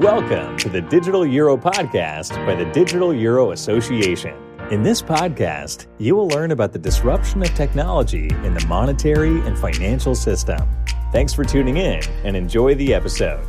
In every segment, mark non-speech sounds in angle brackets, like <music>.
Welcome to the Digital Euro Podcast by the Digital Euro Association. In this podcast, you will learn about the disruption of technology in the monetary and financial system. Thanks for tuning in and enjoy the episode.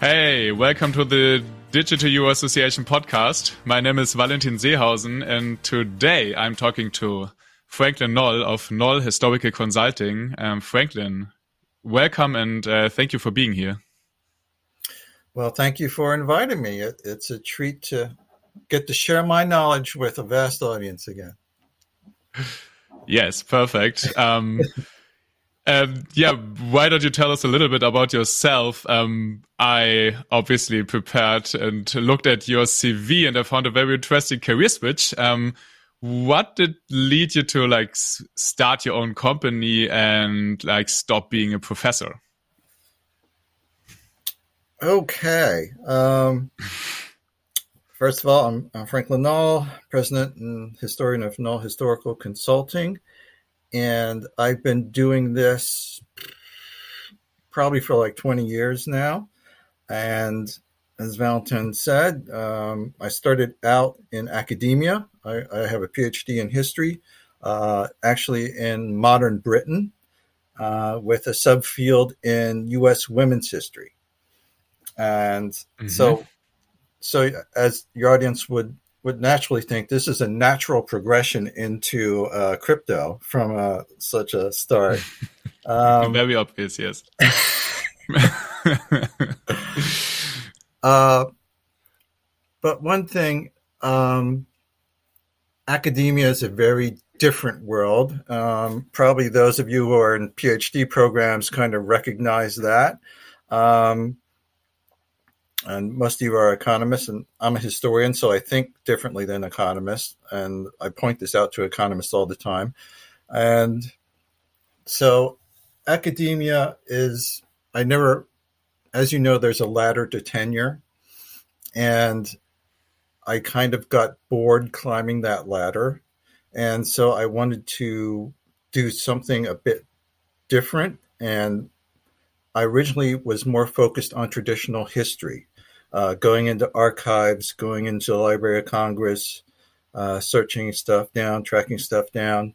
Hey, welcome to the Digital Euro Association podcast. My name is Valentin Seehausen, and today I'm talking to Franklin Noll of Noll Historical Consulting. Um, Franklin, welcome and uh, thank you for being here. Well, thank you for inviting me. It, it's a treat to get to share my knowledge with a vast audience again. Yes, perfect. Um, <laughs> um, yeah, why don't you tell us a little bit about yourself? Um, I obviously prepared and looked at your CV and I found a very interesting career switch. Um, what did lead you to like start your own company and like stop being a professor? Okay. Um, first of all, I'm, I'm Franklin Noll, president and historian of Noll Historical Consulting and I've been doing this probably for like 20 years now. And as Valentin said, um, I started out in academia. I, I, have a PhD in history, uh, actually in modern Britain, uh, with a subfield in U.S. women's history. And mm-hmm. so, so as your audience would would naturally think this is a natural progression into uh, crypto from uh, such a start. <laughs> Um, Very obvious, yes. <laughs> <laughs> uh, but one thing, um, academia is a very different world. Um, probably those of you who are in PhD programs kind of recognize that. Um, and most of you are economists, and I'm a historian, so I think differently than economists, and I point this out to economists all the time. And so, academia is, I never, as you know, there's a ladder to tenure, and I kind of got bored climbing that ladder. And so I wanted to do something a bit different. And I originally was more focused on traditional history uh, going into archives, going into the Library of Congress, uh, searching stuff down, tracking stuff down.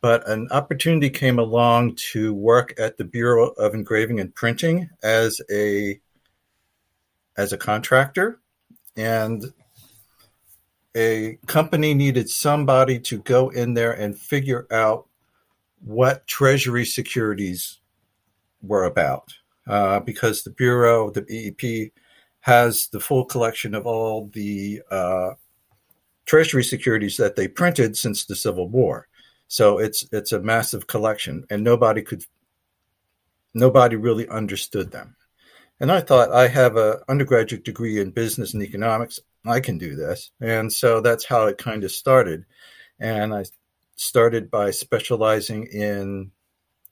But an opportunity came along to work at the Bureau of Engraving and Printing as a as a contractor, and a company needed somebody to go in there and figure out what Treasury securities were about, uh, because the Bureau, the BEP, has the full collection of all the uh, treasury securities that they printed since the Civil War. So it's it's a massive collection, and nobody could nobody really understood them. And I thought I have an undergraduate degree in business and economics. I can do this, and so that's how it kind of started. And I started by specializing in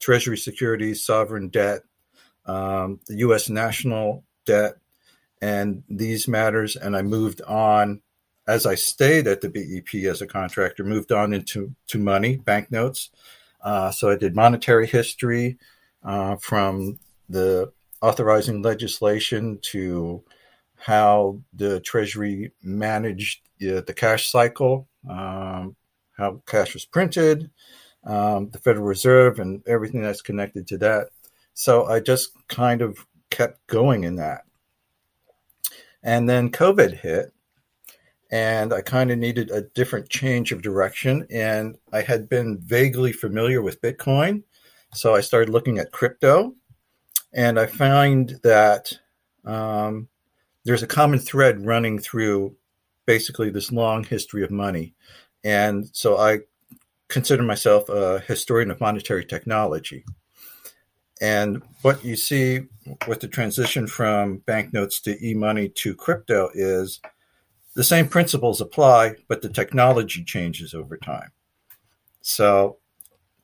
treasury securities, sovereign debt, um, the U.S. national debt, and these matters. And I moved on as I stayed at the BEP as a contractor, moved on into to money, banknotes. Uh, so I did monetary history uh, from the authorizing legislation to how the Treasury managed uh, the cash cycle, um, how cash was printed, um, the Federal Reserve, and everything that's connected to that. So I just kind of kept going in that. And then COVID hit, and I kind of needed a different change of direction. And I had been vaguely familiar with Bitcoin. So I started looking at crypto, and I find that um, there's a common thread running through basically this long history of money. And so I consider myself a historian of monetary technology. And what you see with the transition from banknotes to e money to crypto is the same principles apply, but the technology changes over time. So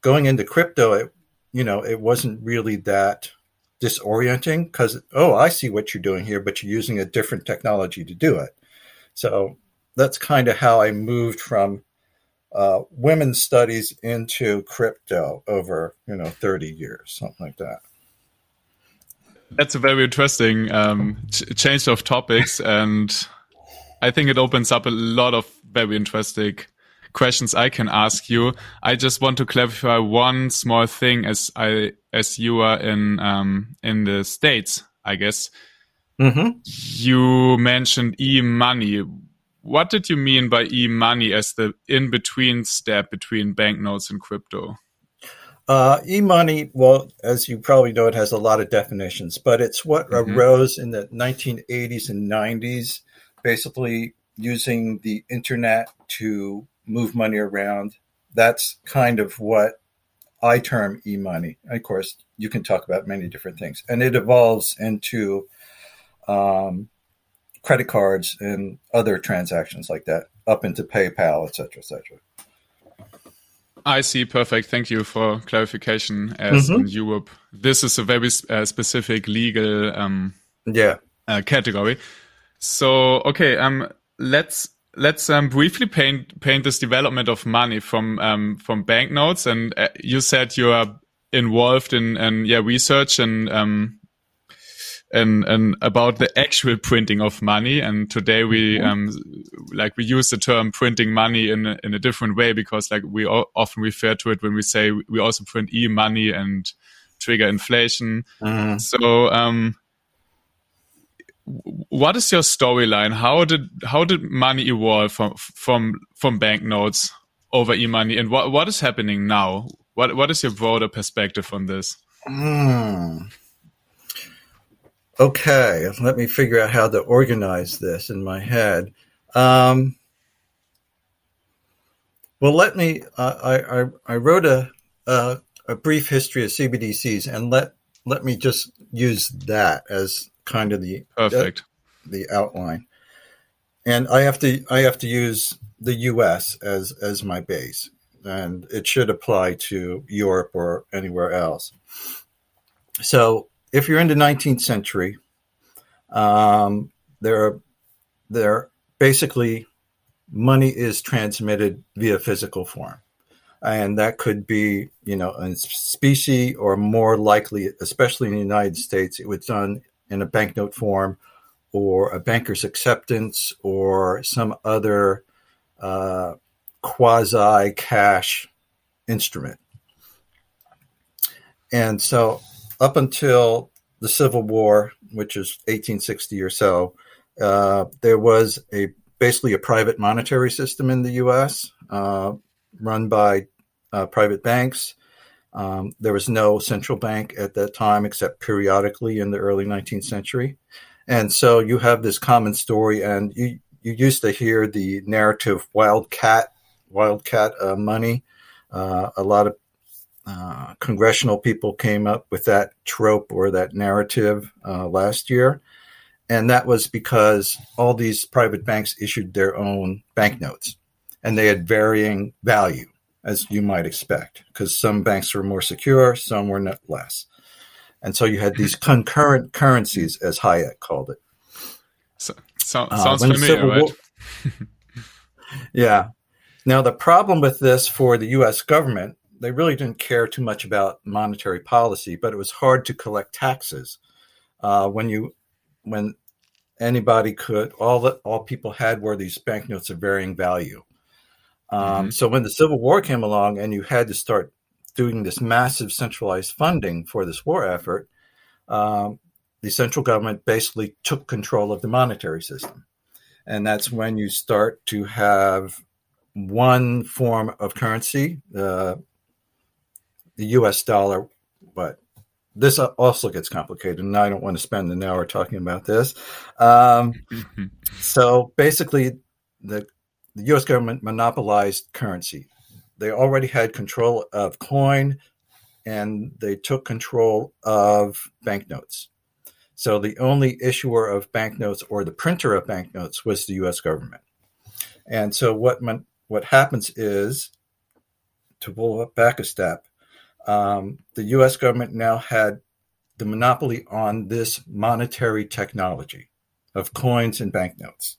going into crypto, it, you know, it wasn't really that disorienting because, oh, I see what you're doing here, but you're using a different technology to do it. So that's kind of how I moved from uh, women's studies into crypto over you know 30 years, something like that. That's a very interesting um, ch change of topics, and I think it opens up a lot of very interesting questions I can ask you. I just want to clarify one small thing, as I as you are in um, in the states, I guess. Mm -hmm. You mentioned e-money. What did you mean by e-money as the in-between step between banknotes and crypto? Uh, e-money, well, as you probably know, it has a lot of definitions, but it's what mm -hmm. arose in the 1980s and 90s, basically using the internet to move money around. That's kind of what I term e-money. Of course, you can talk about many different things, and it evolves into um, credit cards and other transactions like that, up into PayPal, etc., etc. I see. Perfect. Thank you for clarification. As mm -hmm. in Europe, this is a very uh, specific legal um, yeah uh, category. So okay, um, let's let's um, briefly paint paint this development of money from um, from banknotes. And uh, you said you are involved in and yeah research and um, and and about the actual printing of money. And today we mm-hmm. um like we use the term printing money in a, in a different way because like we often refer to it when we say we also print e money and trigger inflation. Mm. So um what is your storyline? How did how did money evolve from from from banknotes over e-money, and what what is happening now? What what is your broader perspective on this? Mm. Okay, let me figure out how to organize this in my head. Um, well, let me. Uh, I, I, I wrote a, a a brief history of CBDCs, and let let me just use that as kind of the perfect the, the outline. And I have to I have to use the U.S. as as my base, and it should apply to Europe or anywhere else. So, if you're in the 19th century, um, there are there basically money is transmitted via physical form and that could be you know a specie or more likely especially in the united states it was done in a banknote form or a banker's acceptance or some other uh, quasi cash instrument. And so, up until the Civil War, which is 1860 or so, uh, there was a basically a private monetary system in the U.S. Uh, run by uh, private banks um, there was no central bank at that time except periodically in the early 19th century. And so you have this common story, and you, you used to hear the narrative wildcat, wildcat uh, money. Uh, a lot of uh, congressional people came up with that trope or that narrative uh, last year. And that was because all these private banks issued their own banknotes and they had varying value as you might expect, because some banks were more secure, some were not less. And so you had these <laughs> concurrent currencies, as Hayek called it. So, so, uh, sounds uh, familiar, right? War, <laughs> yeah. Now, the problem with this for the US government, they really didn't care too much about monetary policy, but it was hard to collect taxes. Uh, when you, when anybody could, all that all people had were these banknotes of varying value. Um, mm-hmm. So when the Civil War came along and you had to start doing this massive centralized funding for this war effort, um, the central government basically took control of the monetary system. And that's when you start to have one form of currency, uh, the US dollar, but this also gets complicated, and I don't want to spend an hour talking about this. Um, <laughs> so basically, the the US government monopolized currency. They already had control of coin and they took control of banknotes. So the only issuer of banknotes or the printer of banknotes was the US government. And so what what happens is to pull back a step, um, the US government now had the monopoly on this monetary technology of coins and banknotes.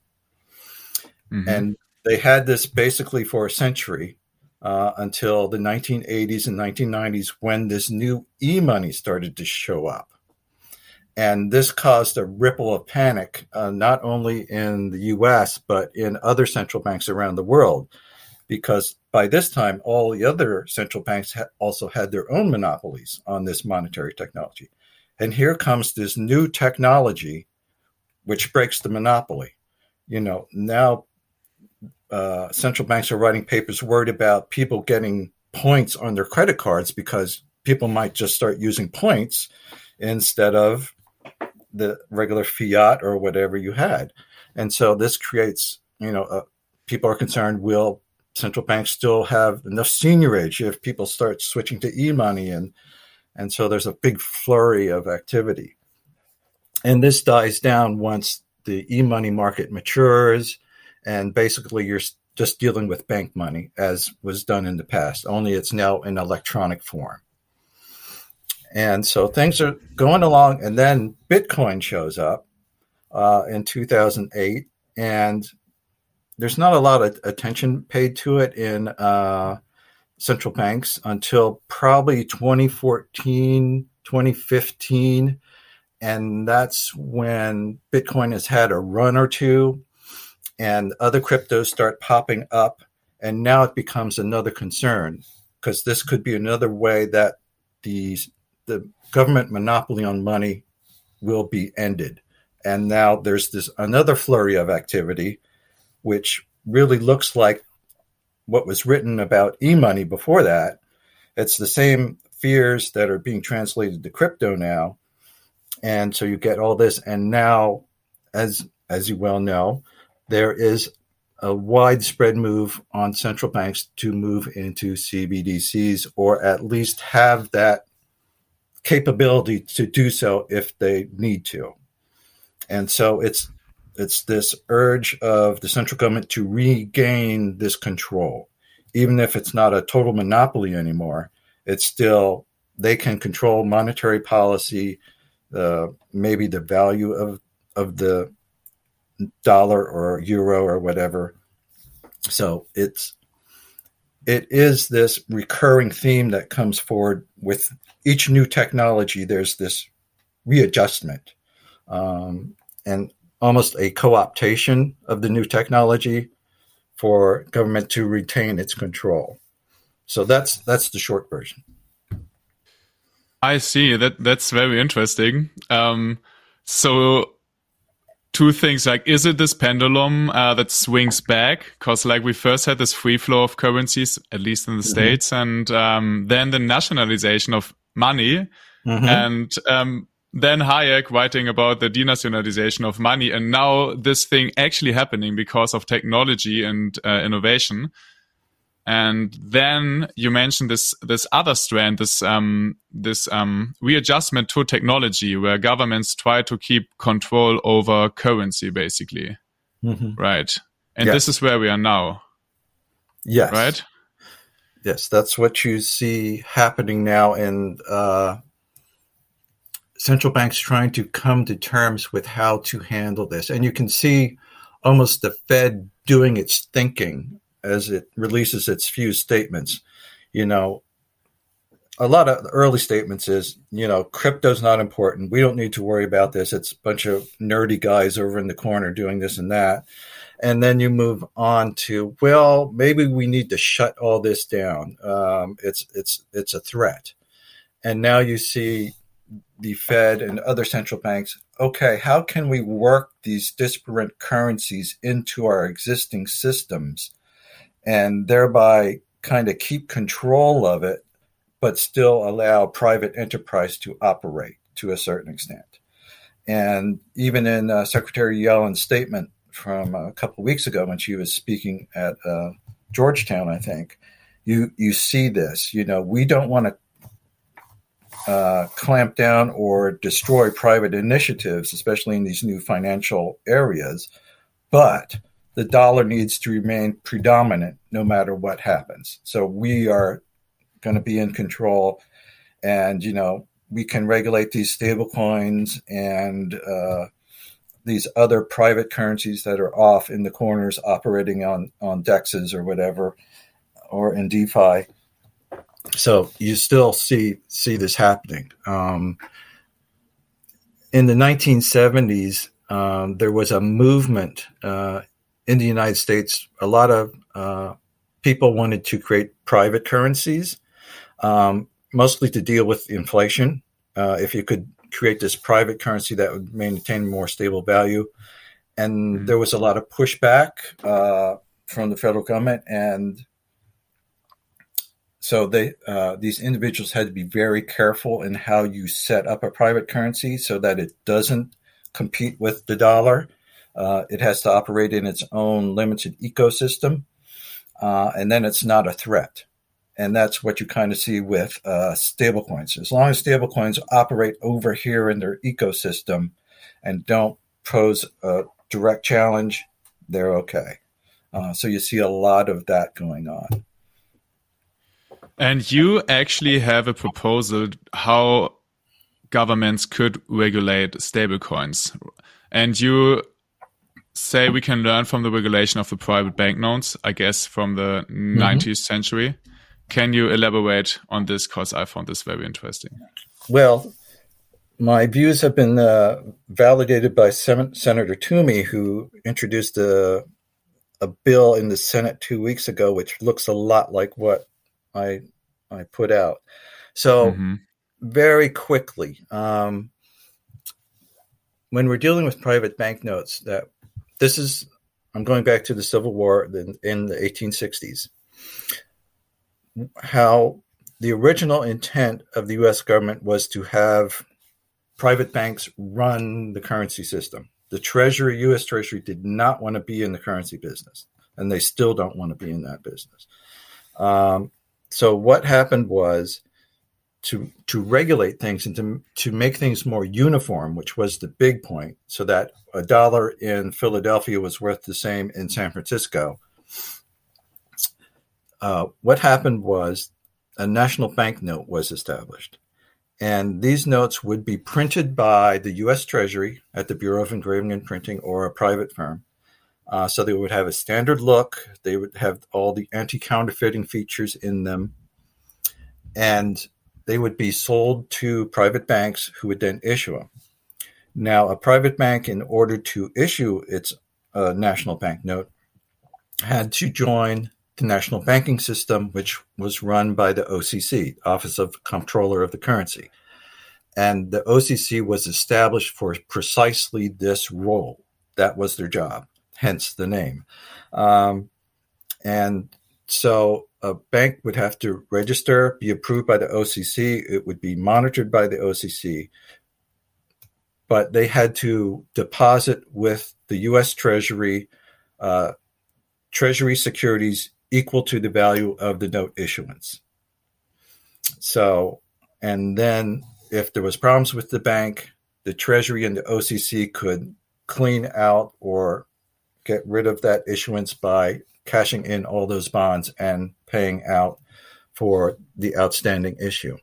Mm-hmm. And they had this basically for a century, uh, until the 1980s and 1990s when this new e money started to show up. And this caused a ripple of panic, uh, not only in the US, but in other central banks around the world, because by this time, all the other central banks ha- also had their own monopolies on this monetary technology. And here comes this new technology, which breaks the monopoly. You know, now uh, central banks are writing papers worried about people getting points on their credit cards because people might just start using points instead of the regular fiat or whatever you had. And so this creates, you know, uh, people are concerned will central banks still have enough seigniorage if people start switching to e-money and and so there's a big flurry of activity. And this dies down once the e-money market matures and basically you're just dealing with bank money as was done in the past, only it's now in electronic form. And so things are going along, and then Bitcoin shows up uh, in 2008, and there's not a lot of attention paid to it in uh, central banks until probably 2014, 2015. And that's when Bitcoin has had a run or two, and other cryptos start popping up. And now it becomes another concern because this could be another way that these the government monopoly on money will be ended. And now there's this another flurry of activity, which really looks like what was written about e-money before that. It's the same fears that are being translated to crypto now. And so you get all this. And now, as as you well know, there is a widespread move on central banks to move into CBDCs or at least have that capability to do so if they need to. And so it's it's this urge of the central government to regain this control. Even if it's not a total monopoly anymore, it's still they can control monetary policy, uh, maybe the value of of the dollar or euro or whatever. So it's it is this recurring theme that comes forward with each new technology. There's this readjustment um, and almost a co-optation of the new technology for government to retain its control. So that's that's the short version. I see that that's very interesting. Um, so two things like is it this pendulum uh, that swings back because like we first had this free flow of currencies at least in the mm-hmm. states and um, then the nationalization of money mm-hmm. and um, then hayek writing about the denationalization of money and now this thing actually happening because of technology and uh, innovation and then you mentioned this this other strand, this um, this um, readjustment to technology, where governments try to keep control over currency, basically, mm-hmm. right? And yes. this is where we are now. Yes. Right. Yes, that's what you see happening now and uh, central banks trying to come to terms with how to handle this, and you can see almost the Fed doing its thinking as it releases its few statements. You know, a lot of early statements is, you know, crypto's not important. We don't need to worry about this. It's a bunch of nerdy guys over in the corner doing this and that. And then you move on to, well, maybe we need to shut all this down. Um, it's it's it's a threat. And now you see the Fed and other central banks. Okay, how can we work these disparate currencies into our existing systems? And thereby kind of keep control of it, but still allow private enterprise to operate to a certain extent. And even in uh, Secretary Yellen's statement from a couple of weeks ago when she was speaking at uh, Georgetown, I think, you you see this. You know, we don't want to uh, clamp down or destroy private initiatives, especially in these new financial areas, but the dollar needs to remain predominant no matter what happens. So we are going to be in control, and you know we can regulate these stable coins and uh, these other private currencies that are off in the corners operating on on dexes or whatever or in DeFi. So you still see see this happening. Um, in the 1970s, um, there was a movement uh, in the United States. A lot of uh, people wanted to create private currencies, um, mostly to deal with inflation. Uh, if you could create this private currency that would maintain more stable value, and mm-hmm. there was a lot of pushback uh, from the federal government, and so they uh, these individuals had to be very careful in how you set up a private currency so that it doesn't compete with the dollar. Uh, it has to operate in its own limited ecosystem, uh, and then it's not a threat. And that's what you kind of see with uh, stablecoins. As long as stablecoins operate over here in their ecosystem and don't pose a direct challenge, they're okay. Uh, so you see a lot of that going on. And you actually have a proposal how governments could regulate stablecoins. And you say we can learn from the regulation of the private banknotes, I guess, from the mm -hmm. 19th century. Can you elaborate on this? Because I found this very interesting. Well, my views have been uh, validated by Sen Senator Toomey, who introduced a, a bill in the Senate two weeks ago, which looks a lot like what I I put out. So mm -hmm. very quickly, um, when we're dealing with private banknotes, that this is I'm going back to the Civil War in, in the 1860s. How the original intent of the U.S. government was to have private banks run the currency system. The Treasury, U.S. Treasury, did not want to be in the currency business, and they still don't want to be in that business. Um, so what happened was to to regulate things and to to make things more uniform, which was the big point, so that a dollar in Philadelphia was worth the same in San Francisco. Uh, what happened was a national bank note was established, and these notes would be printed by the U.S. Treasury at the Bureau of Engraving and Printing or a private firm, uh, so they would have a standard look. They would have all the anti counterfeiting features in them. And they would be sold to private banks who would then issue them. Now, a private bank, in order to issue its uh, national bank note, had to join the national banking system, which was run by the OCC, Office of Comptroller of the Currency. And the OCC was established for precisely this role. That was their job hence the name. Um, and so a bank would have to register, be approved by the OCC. It would be monitored by the OCC. But they had to deposit with the U.S. Treasury uh, Treasury securities equal to the value of the note issuance. So, and then if there was problems with the bank, the Treasury and the OCC could clean out or get rid of that issuance by cashing in all those bonds and paying out for the outstanding issue.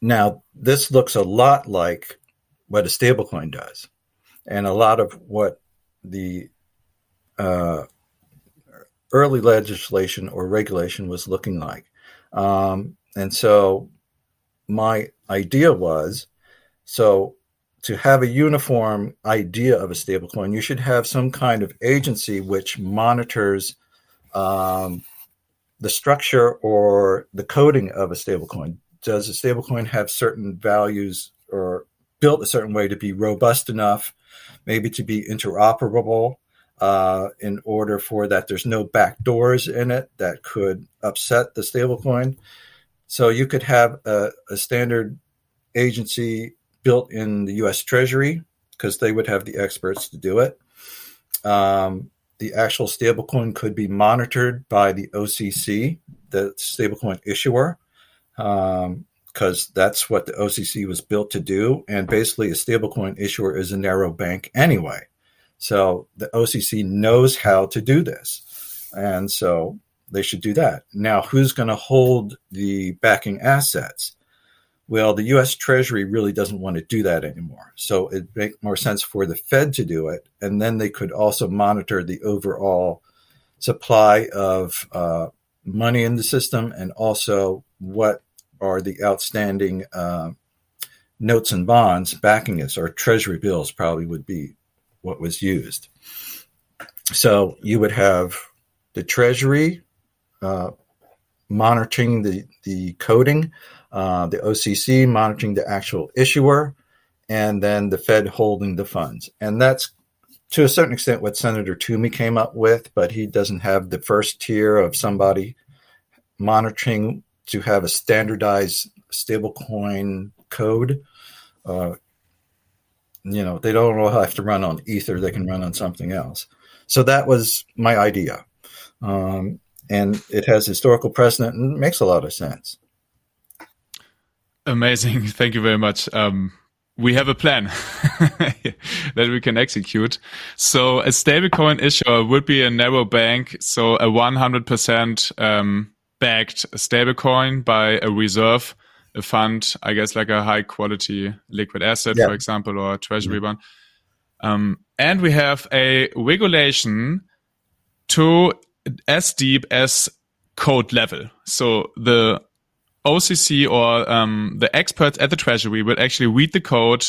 Now, this looks a lot like what a stablecoin does, and a lot of what the uh, early legislation or regulation was looking like. Um, and so, my idea was so to have a uniform idea of a stablecoin, you should have some kind of agency which monitors um, the structure or the coding of a stablecoin. Does a stablecoin have certain values or built a certain way to be robust enough, maybe to be interoperable uh, in order for that there's no back doors in it that could upset the stablecoin? So you could have a, a standard agency built in the U.S. Treasury because they would have the experts to do it. Um, the actual stablecoin could be monitored by the OCC, the stablecoin issuer, because um, that's what the OCC was built to do. And basically, a stablecoin issuer is a narrow bank anyway. So the OCC knows how to do this. And so they should do that. Now, who's going to hold the backing assets? Well, the U.S. Treasury really doesn't want to do that anymore. So it makes more sense for the Fed to do it, and then they could also monitor the overall supply of uh, money in the system and also what are the outstanding uh, notes and bonds backing us, or treasury bills probably would be what was used. So you would have the treasury uh, monitoring the, the coding, uh, the OCC monitoring the actual issuer, and then the Fed holding the funds. And that's to a certain extent what Senator Toomey came up with, but he doesn't have the first tier of somebody monitoring to have a standardized stablecoin code. Uh, you know, they don't all have to run on Ether; they can run on something else. So that was my idea, um, and it has historical precedent and makes a lot of sense. Amazing! <laughs> Thank you very much. Um, we have a plan <laughs> that we can execute. So a stablecoin issuer would be a narrow bank, so a 100% um, backed stablecoin by a reserve, a fund, I guess like a high quality liquid asset, yeah. for example, or a treasury mm-hmm. Um, and we have a regulation to as deep as code level. So the OCC or um, the experts at the Treasury will actually read the code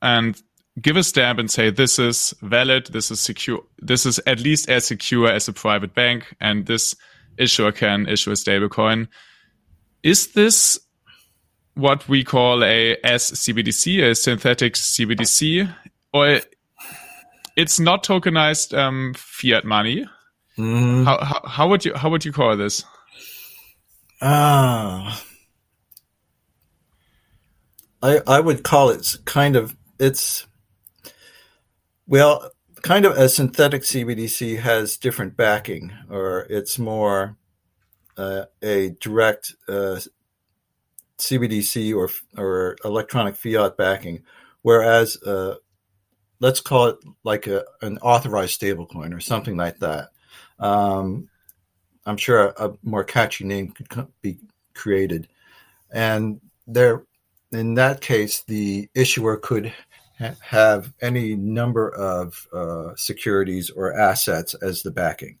and give a stamp and say this is valid, this is secure, this is at least as secure as a private bank, and this issuer can issue a stablecoin. Is this what we call a SCBDC, a synthetic CBDC, or it's not tokenized um, fiat money? Mm. How, how, how would you how would you call this? Ah. I I would call it kind of it's well kind of a synthetic CBDC has different backing or it's more uh, a direct uh, CBDC or or electronic fiat backing, whereas uh, let's call it like a, an authorized stablecoin or something like that. Um, I'm sure a, a more catchy name could be created. And there, in that case, the issuer could ha- have any number of uh, securities or assets as the backing,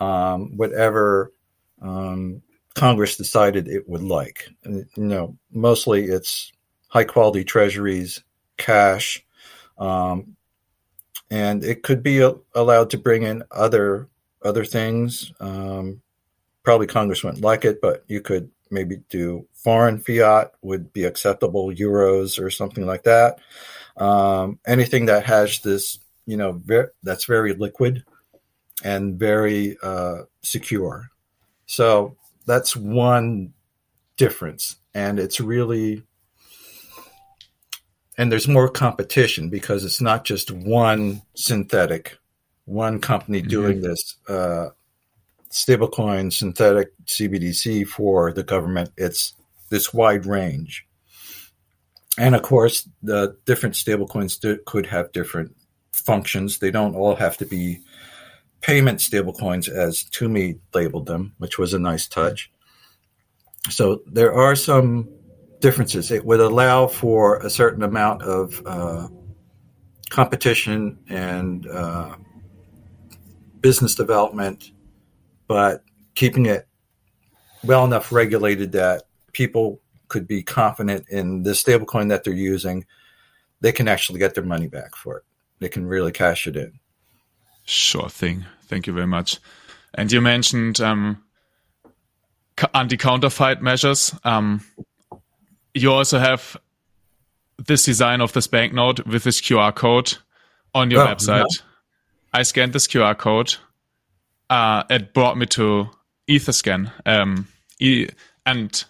um, whatever um, Congress decided it would like. You know, mostly it's high quality treasuries, cash, um, and it could be allowed to bring in other other things. Um, probably Congress wouldn't like it, but you could maybe do foreign fiat would be acceptable, euros or something like that. Um, anything that has this, you know, ver- that's very liquid and very uh, secure. So that's one difference, and it's really and there's more competition because it's not just one synthetic one company mm-hmm. doing this uh, stablecoin synthetic CBDC for the government. It's this wide range. And of course, the different stablecoins do, could have different functions. They don't all have to be payment stablecoins, as Toomey labeled them, which was a nice touch. So there are some differences. It would allow for a certain amount of uh, competition and uh, business development, but keeping it well enough regulated that people could be confident in the stablecoin that they're using. They can actually get their money back for it. They can really cash it in. Sure thing. Thank you very much. And you mentioned um, anti-counterfeit measures. Um, you also have this design of this banknote with this QR code on your oh, website. I scanned this QR code. Uh, it brought me to Etherscan. Um, e- and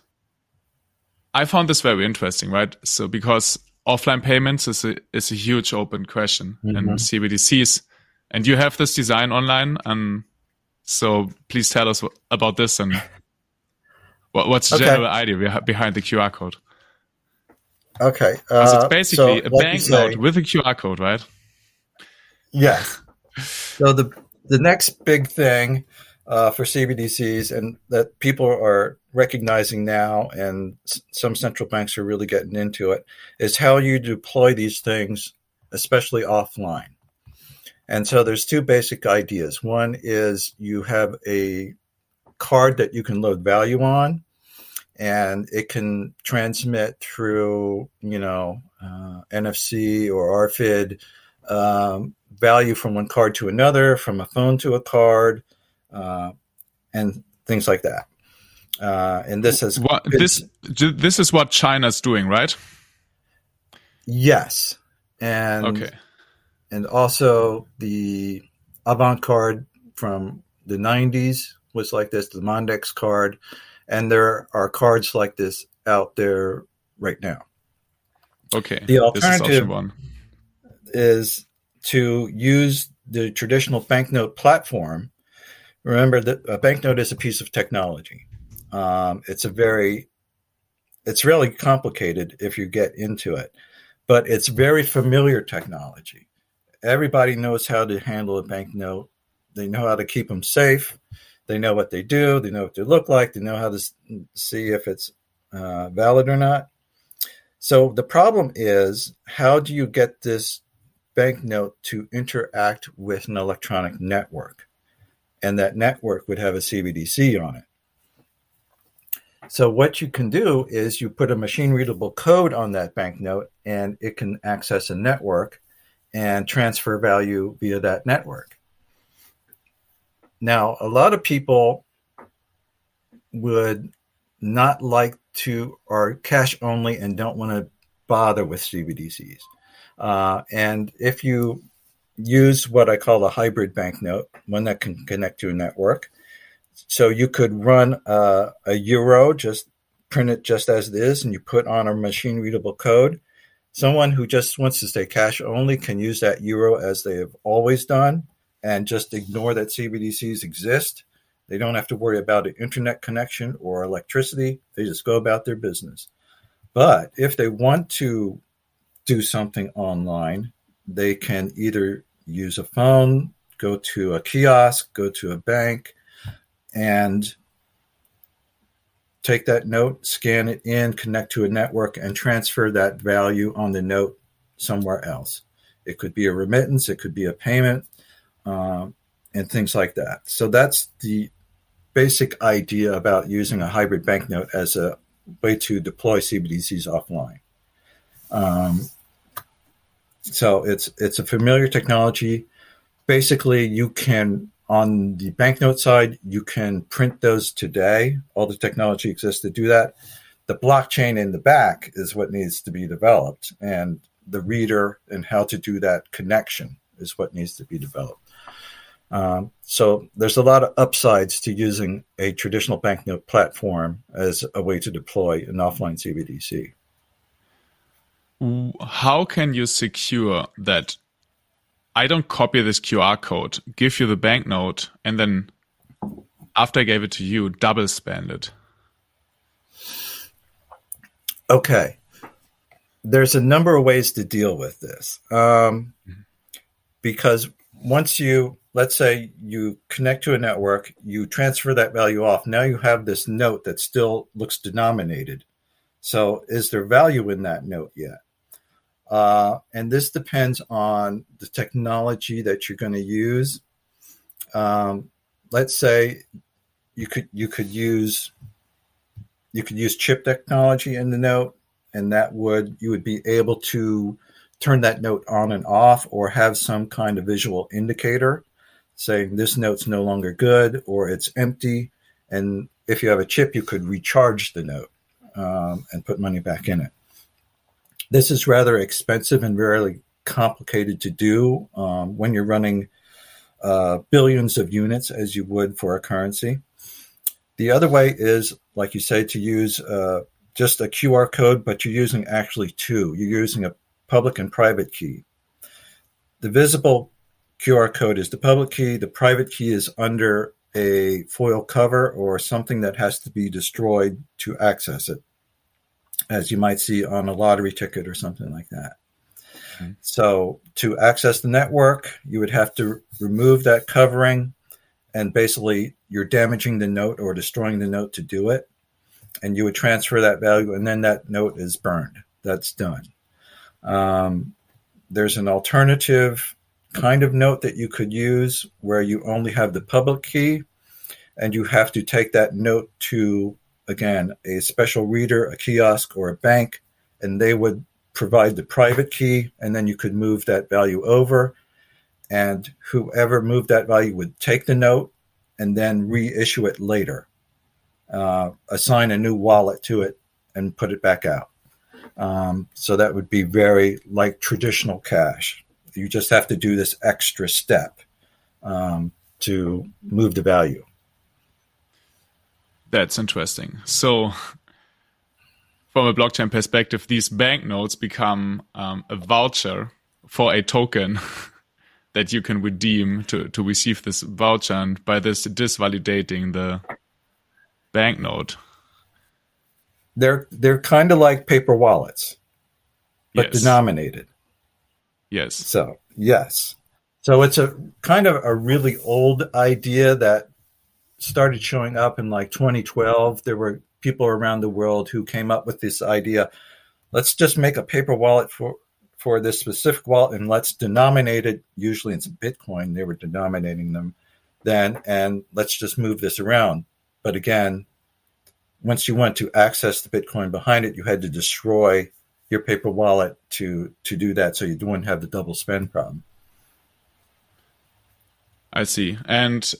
I found this very interesting, right? So because offline payments is a, is a huge open question mm-hmm. in CBDCs. And you have this design online. And so please tell us about this and <laughs> what, what's the okay. general idea behind the QR code? Okay. Uh, it's basically so a banknote with a QR code, right? Yes. So the the next big thing uh, for CBDCs, and that people are recognizing now, and some central banks are really getting into it, is how you deploy these things, especially offline. And so there's two basic ideas. One is you have a card that you can load value on, and it can transmit through, you know, uh, NFC or RFID um, value from one card to another, from a phone to a card, uh, and things like that. Uh, and this is what, this this is what China's doing, right? Yes, and okay, and also the Avant card from the '90s was like this, the Mondex card, and there are cards like this out there right now. Okay, the alternative is, one. is to use the traditional banknote platform. Remember that a banknote is a piece of technology. Um, it's a very, it's really complicated if you get into it, but it's very familiar technology. Everybody knows how to handle a banknote. They know how to keep them safe. They know what they do. They know what they look like. They know how to see if it's uh, valid or not. So the problem is, how do you get this banknote to interact with an electronic network? And that network would have a CBDC on it. So what you can do is you put a machine readable code on that banknote and it can access a network and transfer value via that network. Now, a lot of people would not like to, or cash only, and don't want to bother with CBDCs. Uh, and if you use what I call a hybrid banknote, one that can connect to a network, so you could run a, a euro, just print it just as it is, and you put on a machine readable code. Someone who just wants to stay cash only can use that euro as they have always done and just ignore that CBDCs exist. They don't have to worry about an internet connection or electricity. They just go about their business. But if they want to do something online, they can either use a phone, go to a kiosk, go to a bank, and take that note, scan it in, connect to a network, and transfer that value on the note somewhere else. It could be a remittance, it could be a payment, um, and things like that. So that's the basic idea about using a hybrid banknote as a way to deploy CBDCs offline. Um, so it's it's a familiar technology. Basically, you can on the banknote side, you can print those today. All the technology exists to do that. The blockchain in the back is what needs to be developed, and the reader and how to do that connection is what needs to be developed. Um, so there's a lot of upsides to using a traditional banknote platform as a way to deploy an offline CBDC. How can you secure that I don't copy this QR code, give you the banknote, and then after I gave it to you, double spend it? Okay. There's a number of ways to deal with this. Um. Because once you let's say you connect to a network, you transfer that value off. Now you have this note that still looks denominated. So is there value in that note yet? Uh, and this depends on the technology that you're going to use. Um, let's say you could you could use you could use chip technology in the note, and that would you would be able to turn that note on and off, or have some kind of visual indicator saying this note's no longer good or it's empty. And if you have a chip, you could recharge the note um, and put money back in it. This is rather expensive and very complicated to do um, when you're running uh, billions of units as you would for a currency. The other way is, like you say, to use uh, just a QR code, but you're using actually two. You're using a public and private key. The visible QR code is the public key. The private key is under a foil cover or something that has to be destroyed to access it, as you might see on a lottery ticket or something like that. Okay. So, to access the network, you would have to remove that covering, and basically, you're damaging the note or destroying the note to do it. And you would transfer that value, and then that note is burned. That's done. Um, there's an alternative kind of note that you could use where you only have the public key and you have to take that note to again a special reader, a kiosk, or a bank, and they would provide the private key, and then you could move that value over, and whoever moved that value would take the note and then reissue it later, uh, assign a new wallet to it, and put it back out. Um, so that would be very like traditional cash. You just have to do this extra step um, to move the value. That's interesting. So, from a blockchain perspective, these banknotes become um, a voucher for a token <laughs> that you can redeem to, to receive this voucher, and by this, disvalidating the banknote. They're they're kind of like paper wallets, but yes. denominated. Yes. So yes. So it's a kind of a really old idea that started showing up in like 2012. There were people around the world who came up with this idea. Let's just make a paper wallet for for this specific wallet and let's denominate it. Usually it's Bitcoin. They were denominating them then, and let's just move this around. But again, once you want to access the Bitcoin behind it, you had to destroy your paper wallet to to do that, so you wouldn't have the double spend problem. I see. And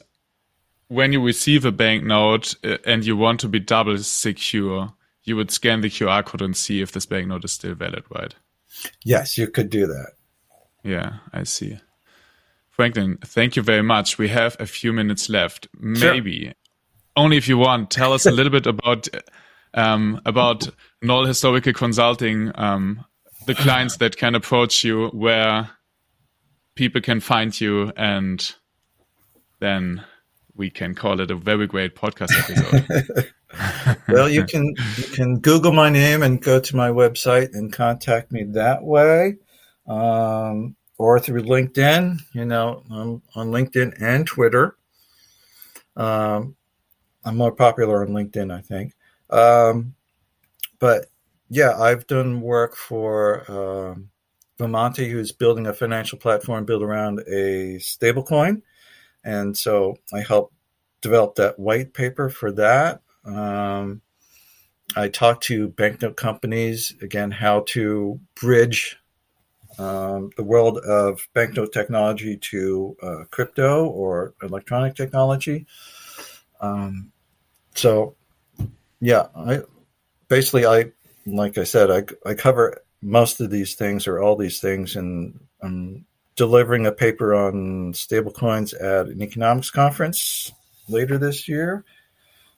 when you receive a banknote uh, and you want to be double secure, you would scan the QR code and see if this banknote is still valid, right? Yes, you could do that. Yeah, I see. Franklin, thank you very much. We have a few minutes left. Maybe sure only if you want, tell us a little bit about um, about Noll Historical Consulting, um, the clients that can approach you, where people can find you, and then we can call it a very great podcast episode. <laughs> well, you can you can Google my name and go to my website and contact me that way, um, or through LinkedIn. You know, I'm on LinkedIn and Twitter. Um, I'm more popular on LinkedIn, I think. Um, but yeah, I've done work for um, Vimonte, who's building a financial platform built around a stablecoin, and so I helped develop that white paper for that. Um, I talked to banknote companies again how to bridge um, the world of banknote technology to uh, crypto or electronic technology. Um, so, yeah, I basically I like I said I I cover most of these things or all these things, and I'm delivering a paper on stablecoins at an economics conference later this year.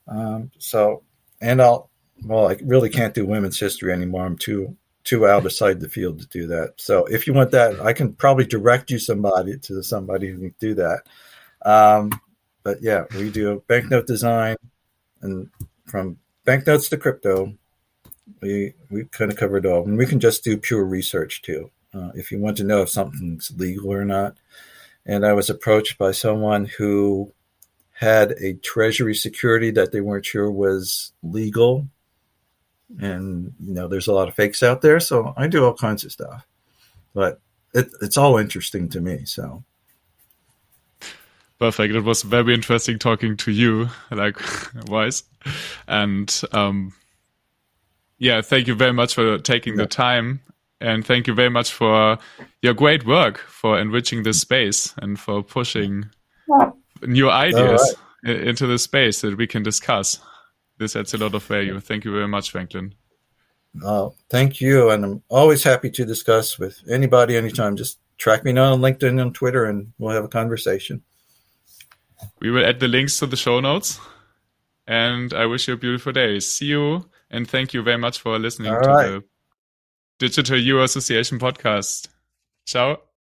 Um, so, and I'll well, I really can't do women's history anymore. I'm too too out outside the field to do that. So if you want that, I can probably direct you somebody to somebody who can do that. Um, but yeah, we do banknote design, and from banknotes to crypto, we we kind of covered all. And we can just do pure research too, uh, if you want to know if something's legal or not. And I was approached by someone who had a treasury security that they weren't sure was legal. And you know, there's a lot of fakes out there, so I do all kinds of stuff. But it, it's all interesting to me. So Perfect. It was very interesting talking to you, like <laughs> Wise. And um, yeah, thank you very much for taking the time. And thank you very much for your great work for enriching this space and for pushing new ideas right. into the space that we can discuss. This adds a lot of value. Thank you very much, Franklin. Uh, thank you. And I'm always happy to discuss with anybody anytime. Just track me down on LinkedIn and Twitter and we'll have a conversation. We will add the links to the show notes. And I wish you a beautiful day. See you. And thank you very much for listening All to right. the Digital Euro Association podcast. Ciao.